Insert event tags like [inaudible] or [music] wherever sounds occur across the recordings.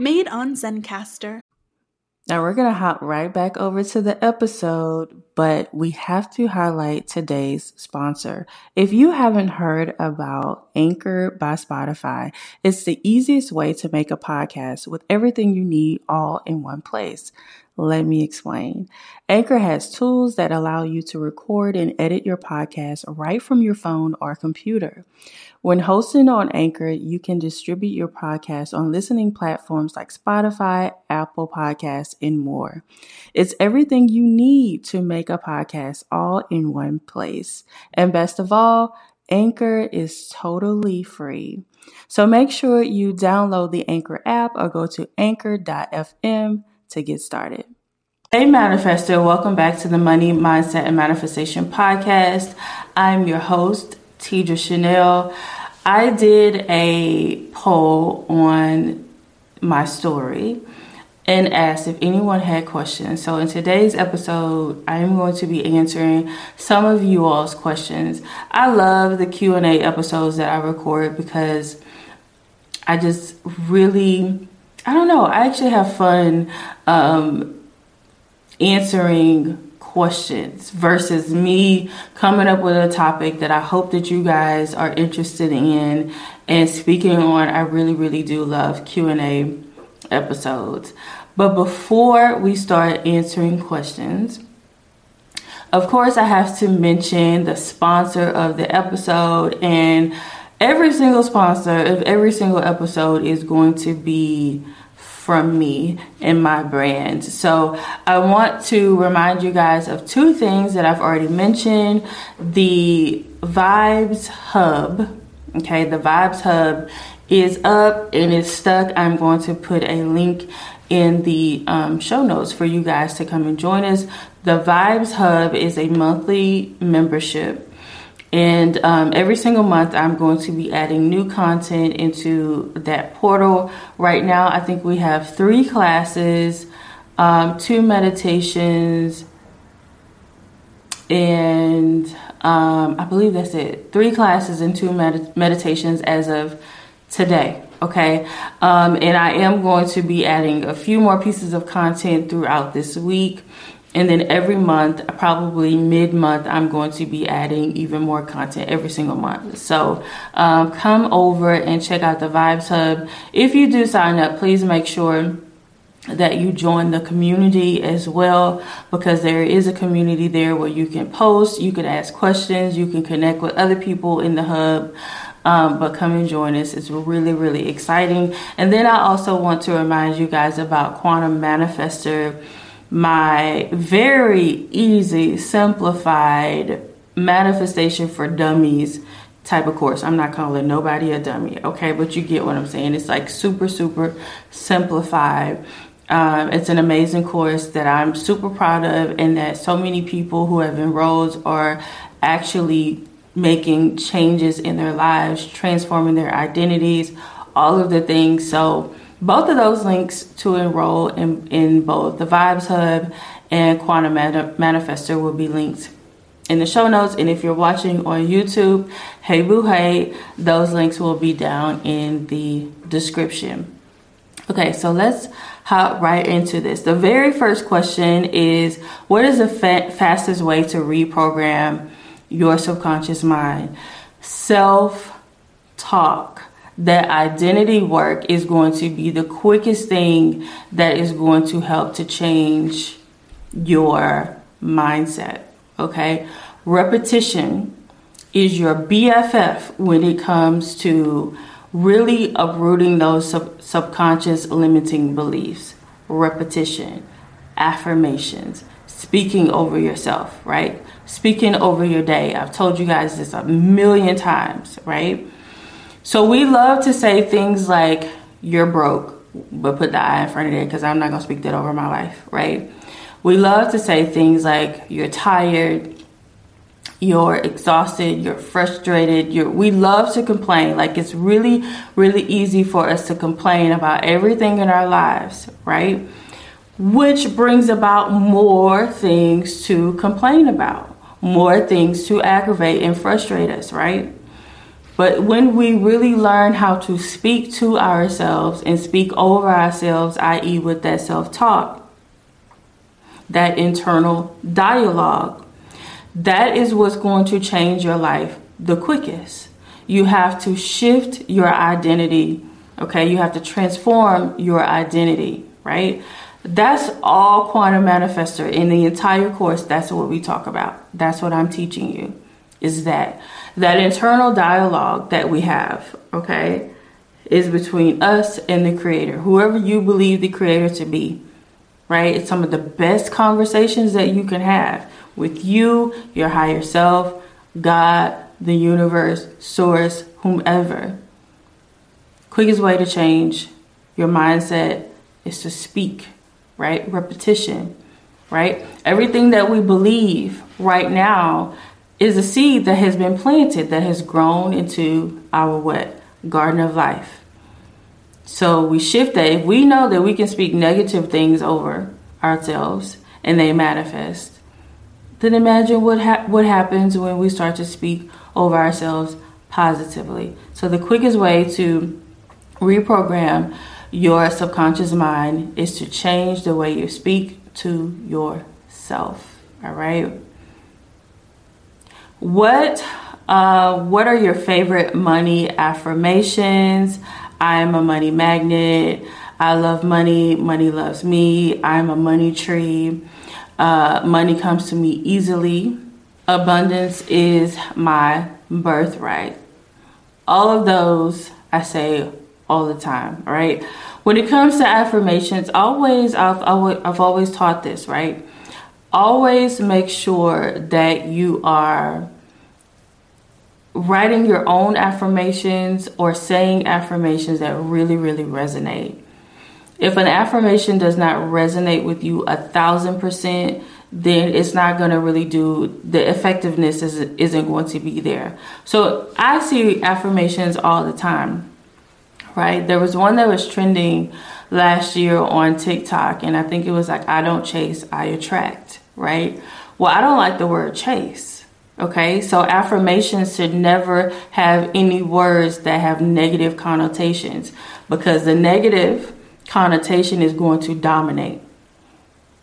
made on Zencastr. Now we're going to hop right back over to the episode, but we have to highlight today's sponsor. If you haven't heard about Anchor by Spotify, it's the easiest way to make a podcast with everything you need all in one place. Let me explain. Anchor has tools that allow you to record and edit your podcast right from your phone or computer. When hosting on Anchor, you can distribute your podcast on listening platforms like Spotify, Apple Podcasts, and more. It's everything you need to make a podcast all in one place. And best of all, Anchor is totally free. So make sure you download the Anchor app or go to anchor.fm to get started. Hey, Manifester, welcome back to the Money, Mindset, and Manifestation podcast. I'm your host, Tedra Chanel. I did a poll on my story and asked if anyone had questions. So in today's episode, I am going to be answering some of you all's questions. I love the Q&A episodes that I record because I just really I don't know. I actually have fun um, answering questions versus me coming up with a topic that I hope that you guys are interested in and speaking on. I really, really do love Q&A episodes. But before we start answering questions, of course, I have to mention the sponsor of the episode and every single sponsor of every single episode is going to be from me and my brand. So I want to remind you guys of two things that I've already mentioned. The Vibes Hub, okay, the Vibes Hub is up and it's stuck. I'm going to put a link in the um, show notes for you guys to come and join us. The Vibes Hub is a monthly membership and um, every single month, I'm going to be adding new content into that portal. Right now, I think we have three classes, um, two meditations, and um, I believe that's it. Three classes and two med- meditations as of today. Okay. Um, and I am going to be adding a few more pieces of content throughout this week. And then every month, probably mid month, I'm going to be adding even more content every single month. So um, come over and check out the Vibes Hub. If you do sign up, please make sure that you join the community as well because there is a community there where you can post, you can ask questions, you can connect with other people in the hub. Um, but come and join us. It's really, really exciting. And then I also want to remind you guys about Quantum Manifestor my very easy, simplified manifestation for dummies type of course. I'm not calling nobody a dummy, okay? But you get what I'm saying. It's like super, super simplified. Um, it's an amazing course that I'm super proud of, and that so many people who have enrolled are actually making changes in their lives, transforming their identities, all of the things. So, both of those links to enroll in, in both the Vibes Hub and Quantum Manifestor will be linked in the show notes. And if you're watching on YouTube, hey boo hey, those links will be down in the description. Okay, so let's hop right into this. The very first question is What is the fa- fastest way to reprogram your subconscious mind? Self talk that identity work is going to be the quickest thing that is going to help to change your mindset. Okay? Repetition is your BFF when it comes to really uprooting those sub- subconscious limiting beliefs. Repetition, affirmations, speaking over yourself, right? Speaking over your day. I've told you guys this a million times, right? So we love to say things like, you're broke, but put the I in front of it because I'm not going to speak that over my life, right? We love to say things like, you're tired, you're exhausted, you're frustrated, you're we love to complain. Like it's really, really easy for us to complain about everything in our lives, right? Which brings about more things to complain about, more things to aggravate and frustrate us, right? But when we really learn how to speak to ourselves and speak over ourselves, i.e., with that self talk, that internal dialogue, that is what's going to change your life the quickest. You have to shift your identity, okay? You have to transform your identity, right? That's all quantum manifestor in the entire course. That's what we talk about. That's what I'm teaching you is that that internal dialogue that we have, okay, is between us and the creator, whoever you believe the creator to be. Right? It's some of the best conversations that you can have with you, your higher self, God, the universe, source, whomever. Quickest way to change your mindset is to speak, right? Repetition, right? Everything that we believe right now is a seed that has been planted that has grown into our what? Garden of life. So we shift that. If we know that we can speak negative things over ourselves and they manifest, then imagine what ha- what happens when we start to speak over ourselves positively. So the quickest way to reprogram your subconscious mind is to change the way you speak to yourself. All right. What uh, what are your favorite money affirmations? I'm a money magnet. I love money. Money loves me. I'm a money tree. Uh, money comes to me easily. Abundance is my birthright. All of those I say all the time, right? When it comes to affirmations, always I've, I've always taught this, right? Always make sure that you are writing your own affirmations or saying affirmations that really, really resonate. If an affirmation does not resonate with you a thousand percent, then it's not going to really do the effectiveness is, isn't going to be there. So I see affirmations all the time, right? There was one that was trending last year on TikTok, and I think it was like, I don't chase, I attract, right? Well, I don't like the word chase. Okay, so affirmations should never have any words that have negative connotations because the negative connotation is going to dominate.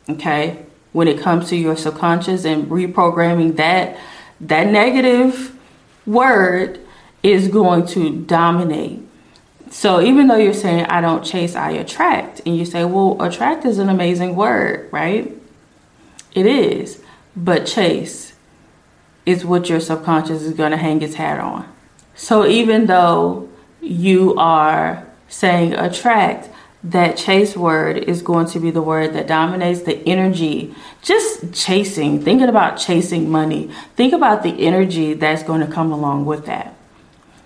Okay? When it comes to your subconscious and reprogramming that, that negative word is going to dominate. So even though you're saying, I don't chase, I attract, and you say, well, attract is an amazing word, right? It is. But chase is what your subconscious is going to hang its hat on. So even though you are saying attract, that chase word is going to be the word that dominates the energy. Just chasing, thinking about chasing money. Think about the energy that's going to come along with that,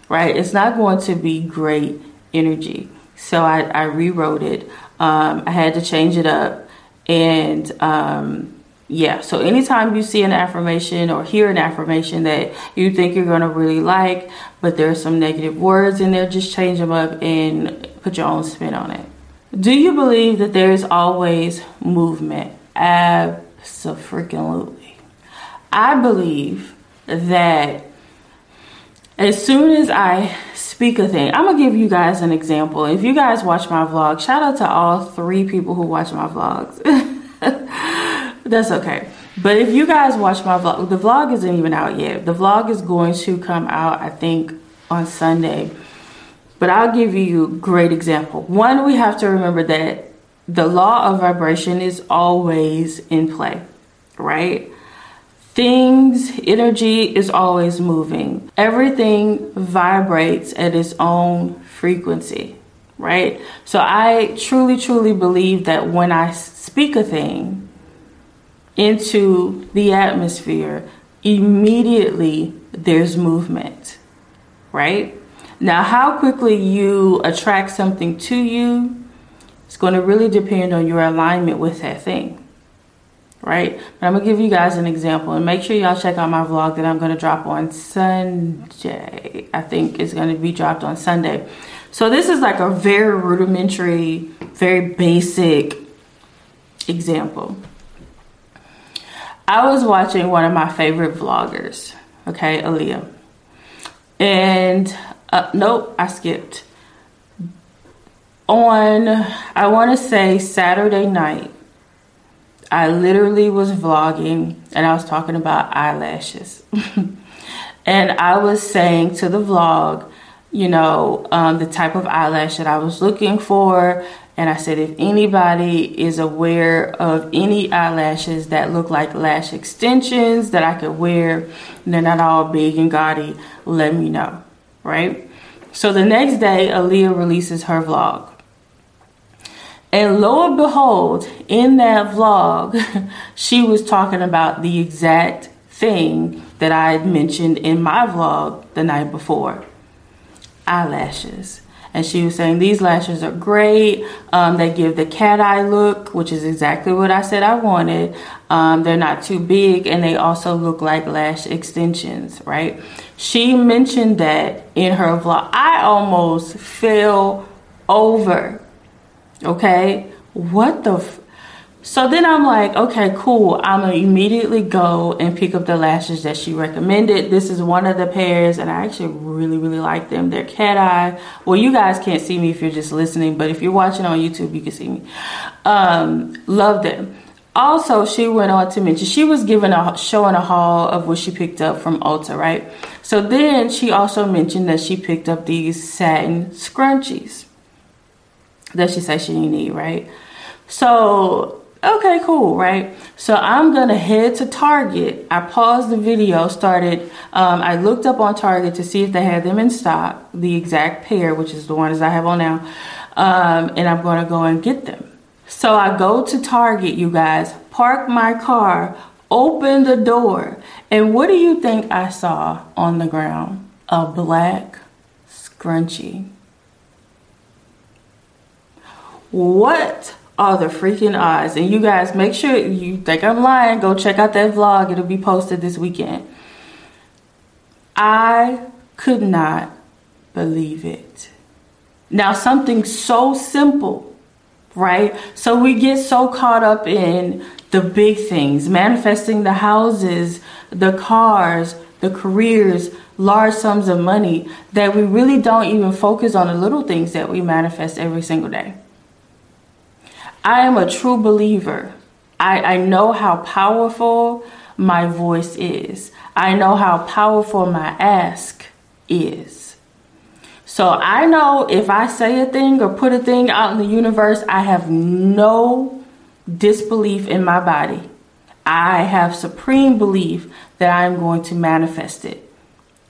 right? It's not going to be great energy. So I, I rewrote it. Um, I had to change it up. And um, yeah, so anytime you see an affirmation or hear an affirmation that you think you're going to really like, but there's some negative words in there, just change them up and put your own spin on it. Do you believe that there is always movement? Absolutely. I believe that as soon as I speak a thing, I'm gonna give you guys an example. If you guys watch my vlog, shout out to all three people who watch my vlogs. [laughs] That's okay. But if you guys watch my vlog, the vlog isn't even out yet. The vlog is going to come out, I think, on Sunday. But I'll give you a great example. One, we have to remember that the law of vibration is always in play, right? Things, energy is always moving. Everything vibrates at its own frequency, right? So I truly, truly believe that when I speak a thing into the atmosphere, immediately there's movement, right? Now, how quickly you attract something to you is going to really depend on your alignment with that thing. Right? But I'm going to give you guys an example and make sure y'all check out my vlog that I'm going to drop on Sunday. I think it's going to be dropped on Sunday. So, this is like a very rudimentary, very basic example. I was watching one of my favorite vloggers, okay, Aaliyah And uh, nope, I skipped. On, I want to say Saturday night, I literally was vlogging and I was talking about eyelashes. [laughs] and I was saying to the vlog, you know, um, the type of eyelash that I was looking for. And I said, if anybody is aware of any eyelashes that look like lash extensions that I could wear, they're not all big and gaudy, let me know, right? So the next day, Aaliyah releases her vlog. And lo and behold, in that vlog, [laughs] she was talking about the exact thing that I had mentioned in my vlog the night before eyelashes. And she was saying these lashes are great. Um, they give the cat eye look, which is exactly what I said I wanted. Um, they're not too big and they also look like lash extensions, right? She mentioned that in her vlog. I almost fell over. Okay? What the so then I'm like, okay, cool. I'm gonna immediately go and pick up the lashes that she recommended. This is one of the pairs, and I actually really, really like them. They're cat eye. Well, you guys can't see me if you're just listening, but if you're watching on YouTube, you can see me. Um, love them. Also, she went on to mention she was giving a showing a haul of what she picked up from Ulta, right? So then she also mentioned that she picked up these satin scrunchies that she said she need, right? So okay, cool, right? So I'm gonna head to Target. I paused the video, started, um, I looked up on Target to see if they had them in stock, the exact pair, which is the ones I have on now, um, and I'm gonna go and get them. So I go to Target, you guys, park my car, open the door, and what do you think I saw on the ground? A black scrunchie. What all the freaking odds. And you guys, make sure you think I'm lying. Go check out that vlog. It'll be posted this weekend. I could not believe it. Now, something so simple, right? So we get so caught up in the big things, manifesting the houses, the cars, the careers, large sums of money, that we really don't even focus on the little things that we manifest every single day. I am a true believer. I, I know how powerful my voice is. I know how powerful my ask is. So I know if I say a thing or put a thing out in the universe, I have no disbelief in my body. I have supreme belief that I'm going to manifest it.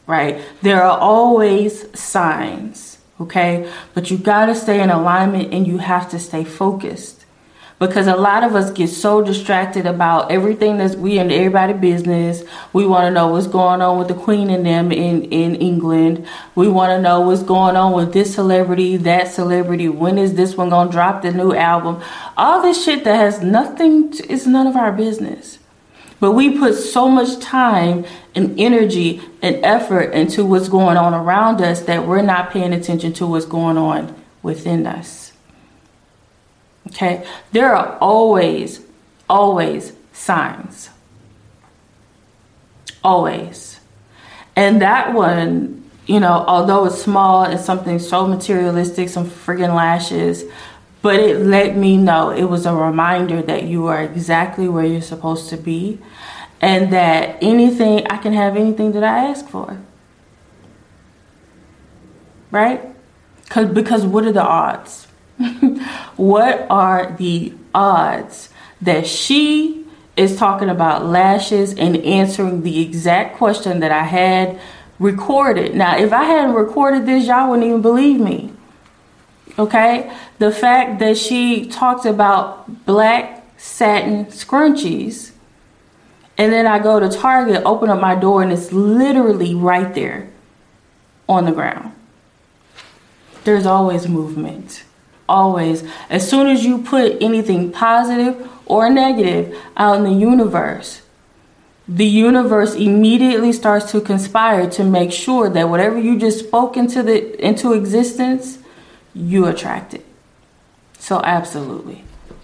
Right? There are always signs, okay? But you got to stay in alignment and you have to stay focused because a lot of us get so distracted about everything that's we in everybody business. We want to know what's going on with the queen and them in, in England. We want to know what's going on with this celebrity, that celebrity. When is this one to drop the new album? All this shit that has nothing, to, it's none of our business. But we put so much time and energy and effort into what's going on around us that we're not paying attention to what's going on within us. Okay, there are always, always signs. Always. And that one, you know, although it's small and something so materialistic, some friggin' lashes, but it let me know it was a reminder that you are exactly where you're supposed to be and that anything, I can have anything that I ask for. Right? Cause, because what are the odds? [laughs] what are the odds that she is talking about lashes and answering the exact question that I had recorded? Now, if I hadn't recorded this, y'all wouldn't even believe me. Okay? The fact that she talked about black satin scrunchies, and then I go to Target, open up my door, and it's literally right there on the ground. There's always movement always. As soon as you put anything positive or negative out in the universe, the universe immediately starts to conspire to make sure that whatever you just spoke into the into existence, you attract it. So absolutely.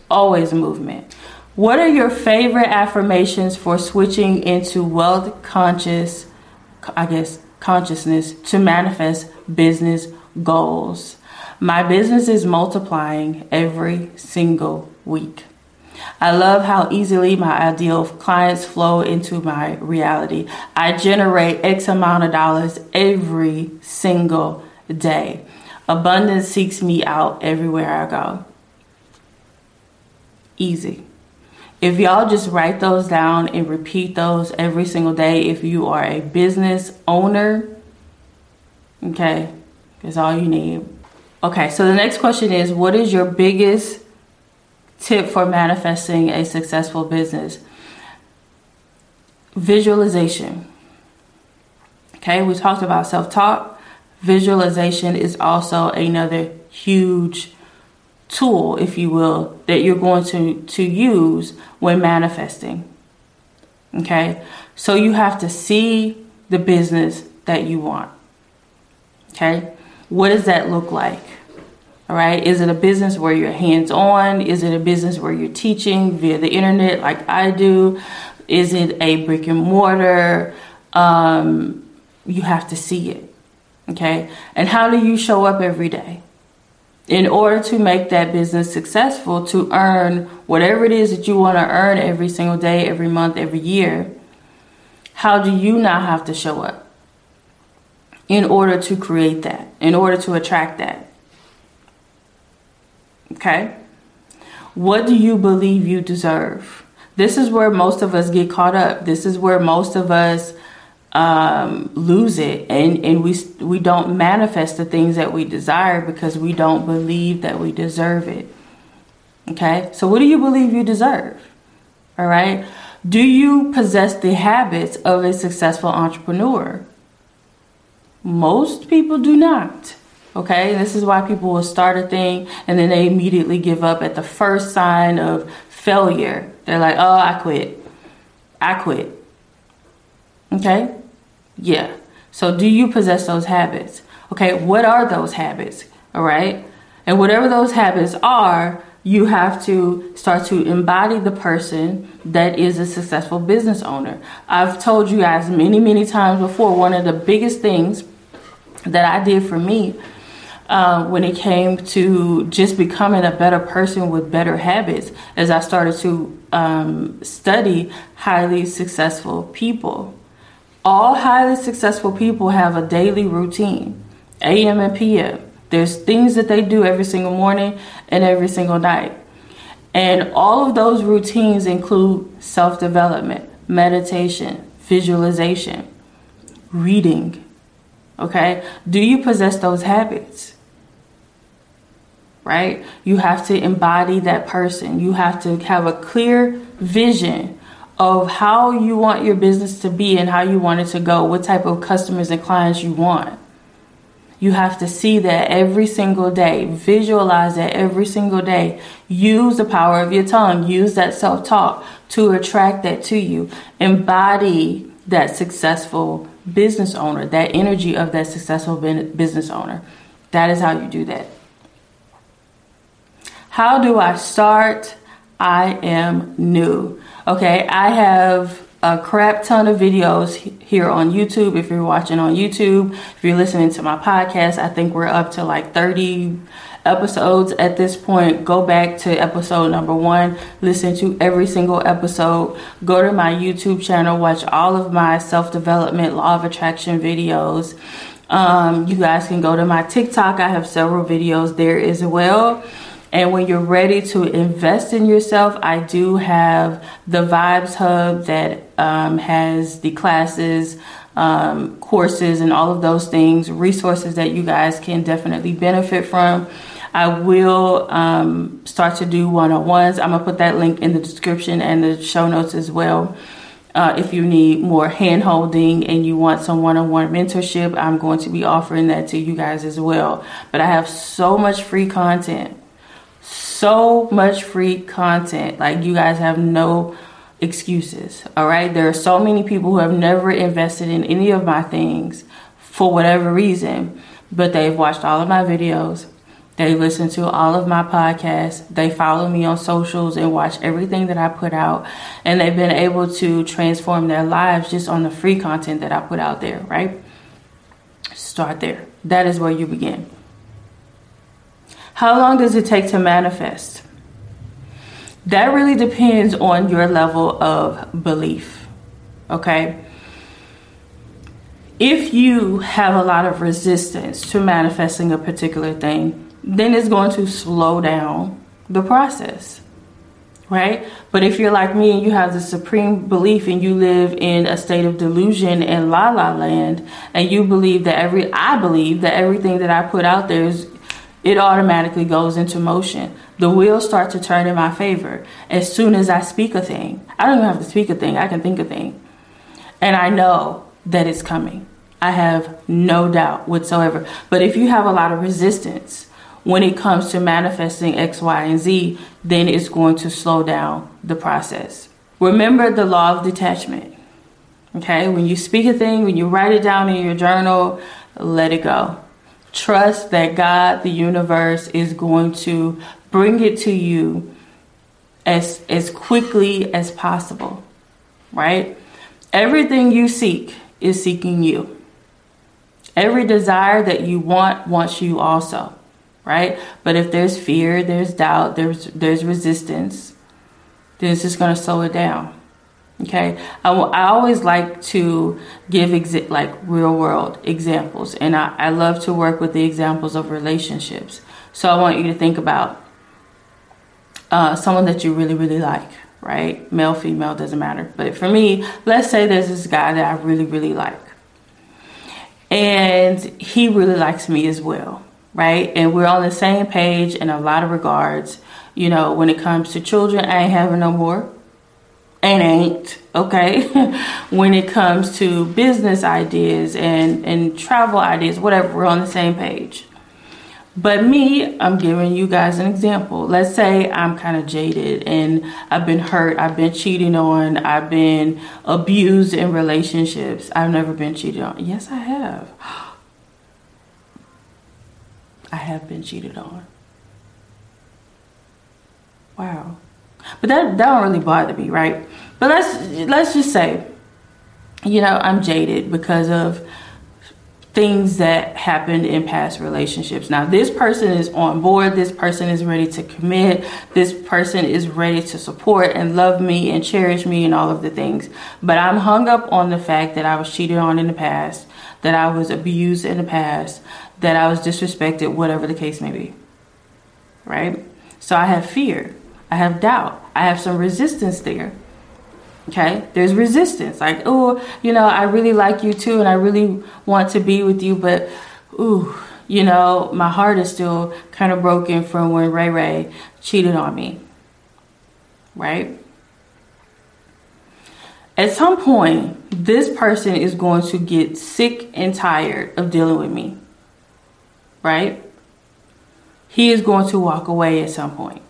Always movement. What are your favorite affirmations for switching into wealth conscious, I guess, consciousness to manifest business goals. My business is multiplying every single week. I love how easily my ideal clients flow into my reality. I generate X amount of dollars every single day. Abundance seeks me out everywhere I go. Easy. If y'all just write those down and repeat those every single day, if you are a business owner, okay, that's all you need. Okay, so the next question is what is your biggest tip for manifesting a successful business? Visualization. Okay, we talked about self talk. Visualization is also another huge tool, if you will, that you're going to, to use when manifesting. Okay, so you have to see the business that you want. Okay, what does that look like? All right, is it a business where you're hands on? Is it a business where you're teaching via the internet like I do? Is it a brick and mortar? Um, you have to see it. Okay, and how do you show up every day? in order to make that business successful, to earn whatever it is that you want to earn every single day, every month, every year, how do you now have to show up in order to create that, in order to attract that? Okay? What do you believe you deserve? This is where most of us get caught up. This is where most of us um, lose it and, and we, we don't manifest the things that we desire because we don't believe that we deserve it. Okay, so what do you believe you deserve? All right, do you possess the habits of a successful entrepreneur? Most people do not. Okay, this is why people will start a thing and then they immediately give up at the first sign of failure. They're like, oh, I quit. I quit. Okay, yeah. So do you possess those habits? Okay, what are those habits? All right. And whatever those habits are, you have to start to embody the person that is a successful business owner. I've told you guys many, many times before, one of the biggest things that I did for me uh, when it came to just becoming a better person with better habits as I started to um, study highly successful people. All highly successful people have a daily routine, AM and PM. There's things that they do every single morning and every single night. And all of those routines include self development, meditation, visualization, reading. Okay? Do you possess those habits? Right? You have to embody that person. You have to have a clear vision of how you want your business to be and how you want it to go, what type of customers and clients you want. You have to see that every single day, visualize that every single day. Use the power of your tongue, use that self talk to attract that to you. Embody that successful business owner, that energy of that successful business owner. That is how you do that. How do I start? I am new. Okay, I have a crap ton of videos here on YouTube. If you're watching on YouTube, if you're listening to my podcast, I think we're up to like 30 episodes at this point. Go back to episode number one, listen to every single episode. Go to my YouTube channel, watch all of my self development, law of attraction videos. Um, you guys can go to my TikTok. I have several videos there as well. And when you're ready to invest in yourself, I do have the Vibes Hub that um, has the classes, um, courses, and all of those things, resources that you guys can definitely benefit from. I will um, start to do one on ones. I'm going to put that link in the description and the show notes as well. Uh, if you need more hand holding and you want some one on one mentorship, I'm going to be offering that to you guys as well. But I have so much free content so much free content. Like you guys have no excuses. All right. There are so many people who have never invested in any of my things for whatever reason, but they've watched all of my videos. They listen to all of my podcasts. They follow me on socials and watch everything that I put out. And they've been able to transform their lives just on the free content that I put out there, right? Start there. That is where you begin. How long does it take to manifest? That really depends on your level of belief. Okay? If you have a lot of resistance to manifesting a particular thing, then it's going to slow down the process right? But if you're like me and you have the supreme belief and you live in a state of delusion and la la land, and you believe that every, I believe that everything that I put out there is, it automatically goes into motion. The wheels start to turn in my favor as soon as I speak a thing. I don't even have to speak a thing, I can think a thing. And I know that it's coming. I have no doubt whatsoever. But if you have a lot of resistance, when it comes to manifesting X, Y, and Z, then it's going to slow down the process. Remember the law of detachment. Okay, when you speak a thing, when you write it down in your journal, let it go. Trust that God, the universe, is going to bring it to you as, as quickly as possible. Right? Everything you seek is seeking you. Every desire that you want wants you also right? But if there's fear, there's doubt, there's there's resistance, then it's just going to slow it down. Okay, I, will, I always like to give like real world examples, and I, I love to work with the examples of relationships. So I want you to think about uh, someone that you really, really like, right? Male, female, doesn't matter. But for me, let's say there's this guy that I really, really like, and he really likes me as well right? And we're on the same page in a lot of regards. You know, when it comes to children, I ain't having no more. And ain't, okay? [laughs] when it comes to business ideas and, and travel ideas, whatever, we're on the same page. But me, I'm giving you guys an example. Let's say I'm kind of jaded and I've been hurt, I've been cheating on, I've been abused in relationships. I've never been cheated on. Yes, I have. I have been cheated on. Wow. But that that don't really bother me, right? But let's let's just say, you know, I'm jaded because of things that happened in past relationships. Now, this person is on board, this person is ready to commit, this person is ready to support and love me and cherish me and all of the things. But I'm hung up on the fact that I was cheated on in the past, that I was abused in the past, that I was disrespected, whatever the case may be. Right? So I have fear, I have doubt, I have some resistance there. Okay? There's resistance. Like, oh, you know, I really like you too, and I really want to be with you, but, ooh, you know, my heart is still kind of broken from when Ray Ray cheated on me. Right? At some point, this person is going to get sick and tired of dealing with me right? He is going to walk away at some point,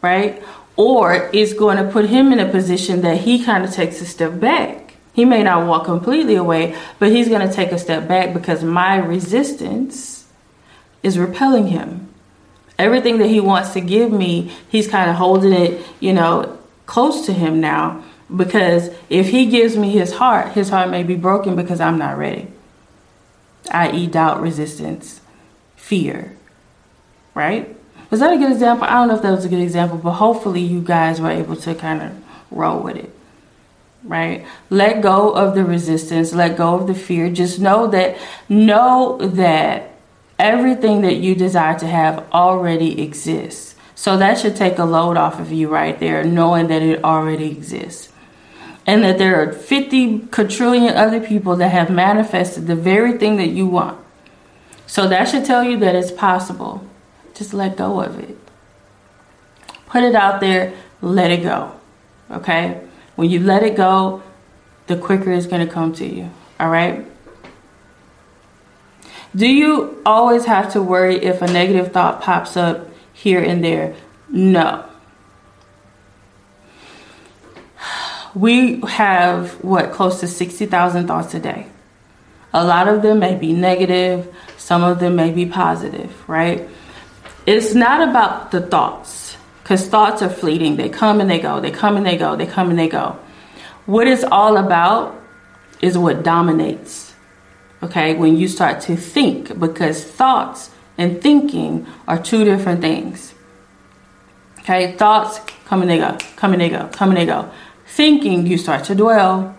right? Or it's going to put him in a position that he kind of takes a step back. He may not walk completely away, but he's going to take a step back because my resistance is repelling him. Everything that he wants to give me, he's kind of holding it, you know, close to him now because if he gives me his heart, his heart may be broken because I'm not ready. I.e., doubt, resistance fear, right? Was that a good example? I don't know if that was a good example, but hopefully you guys were able to kind of roll with it, right? Let go of the resistance, let go of the fear. Just know that, know that everything that you desire to have already exists. So that should take a load off of you right there, knowing that it already exists. And that there are 50 quadrillion other people that have manifested the very thing that you want. So that should tell you that it's possible. Just let go of it. Put it out there, let it go. Okay? When you let it go, the quicker it's going to come to you. All right? Do you always have to worry if a negative thought pops up here and there? No. We have what close to 60,000 thoughts a day. A lot of them may be negative, some of them may be positive, right? It's not about the thoughts, because thoughts are fleeting. They come and they go, they come and they go, they come and they go. What it's all about is what dominates. Okay, when you start to think, because thoughts and thinking are two different things. Okay, thoughts come and they go, come and they go, come and they go. Thinking, you start to dwell,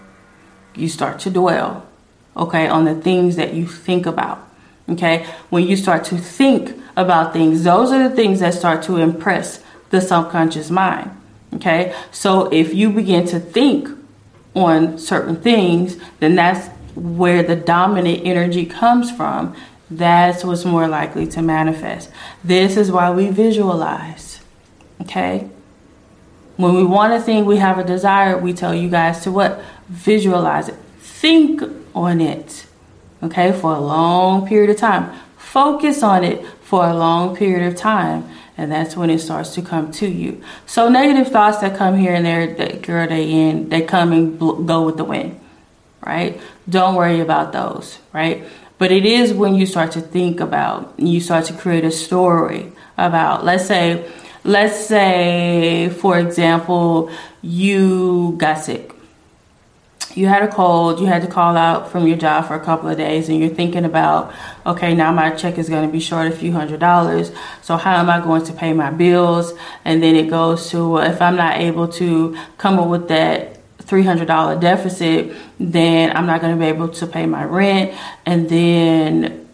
you start to dwell, okay, on the things that you think about. Okay, when you start to think about things, those are the things that start to impress the subconscious mind. Okay, so if you begin to think on certain things, then that's where the dominant energy comes from. That's what's more likely to manifest. This is why we visualize. Okay? When we want a thing, we have a desire, we tell you guys to what? Visualize it. Think on it. Okay? For a long period of time. Focus on it for a long period of time and that's when it starts to come to you. So negative thoughts that come here and there, that girl, they in, they come and go with the wind, right? Don't worry about those, right? But it is when you start to think about, you start to create a story about, let's say, let's say, for example, you got sick you had a cold, you had to call out from your job for a couple of days, and you're thinking about, okay, now my check is going to be short a few hundred dollars. So, how am I going to pay my bills? And then it goes to, well, if I'm not able to come up with that $300 deficit, then I'm not going to be able to pay my rent. And then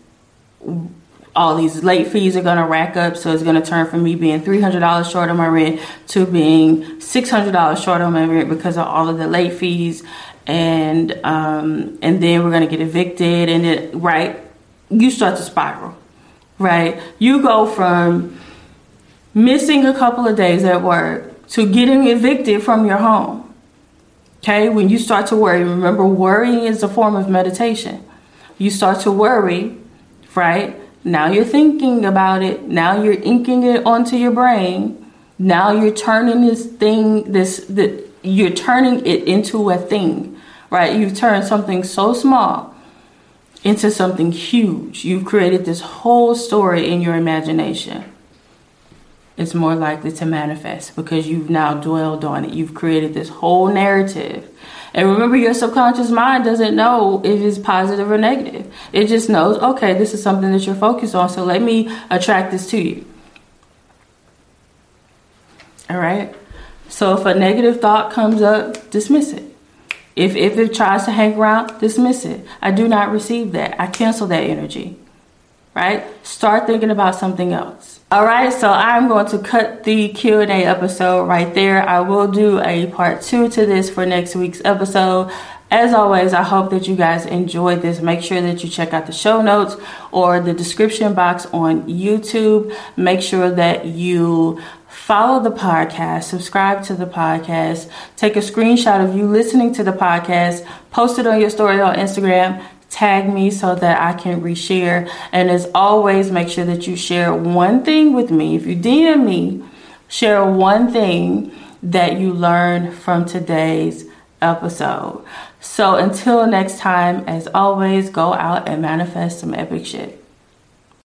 all these late fees are going to rack up. So it's going to turn from me being $300 short on my rent to being $600 short on my rent because of all of the late fees and um, and then we're gonna get evicted, and it right, you start to spiral, right? You go from missing a couple of days at work to getting evicted from your home. Okay, when you start to worry, remember worrying is a form of meditation. You start to worry, right? Now you're thinking about it. Now you're inking it onto your brain. Now you're turning this thing, this, the, you're turning it into a thing right? You've turned something so small into something huge. You've created this whole story in your imagination. It's more likely to manifest because you've now dwelled on it. You've created this whole narrative. And remember, your subconscious mind doesn't know if it's positive or negative. It just knows, okay, this is something that you're focused on, so let me attract this to you. All right? So if a negative thought comes up, dismiss it. If, if it tries to hang around, dismiss it. I do not receive that. I cancel that energy. Right? Start thinking about something else. All right, so I'm going to cut the Q&A episode right there. I will do a part 2 to this for next week's episode. As always, I hope that you guys enjoyed this. Make sure that you check out the show notes or the description box on YouTube. Make sure that you follow the podcast, subscribe to the podcast, take a screenshot of you listening to the podcast, post it on your story on Instagram, tag me so that I can reshare. And as always, make sure that you share one thing with me. If you DM me, share one thing that you learned from today's episode. So until next time, as always, go out and manifest some epic shit.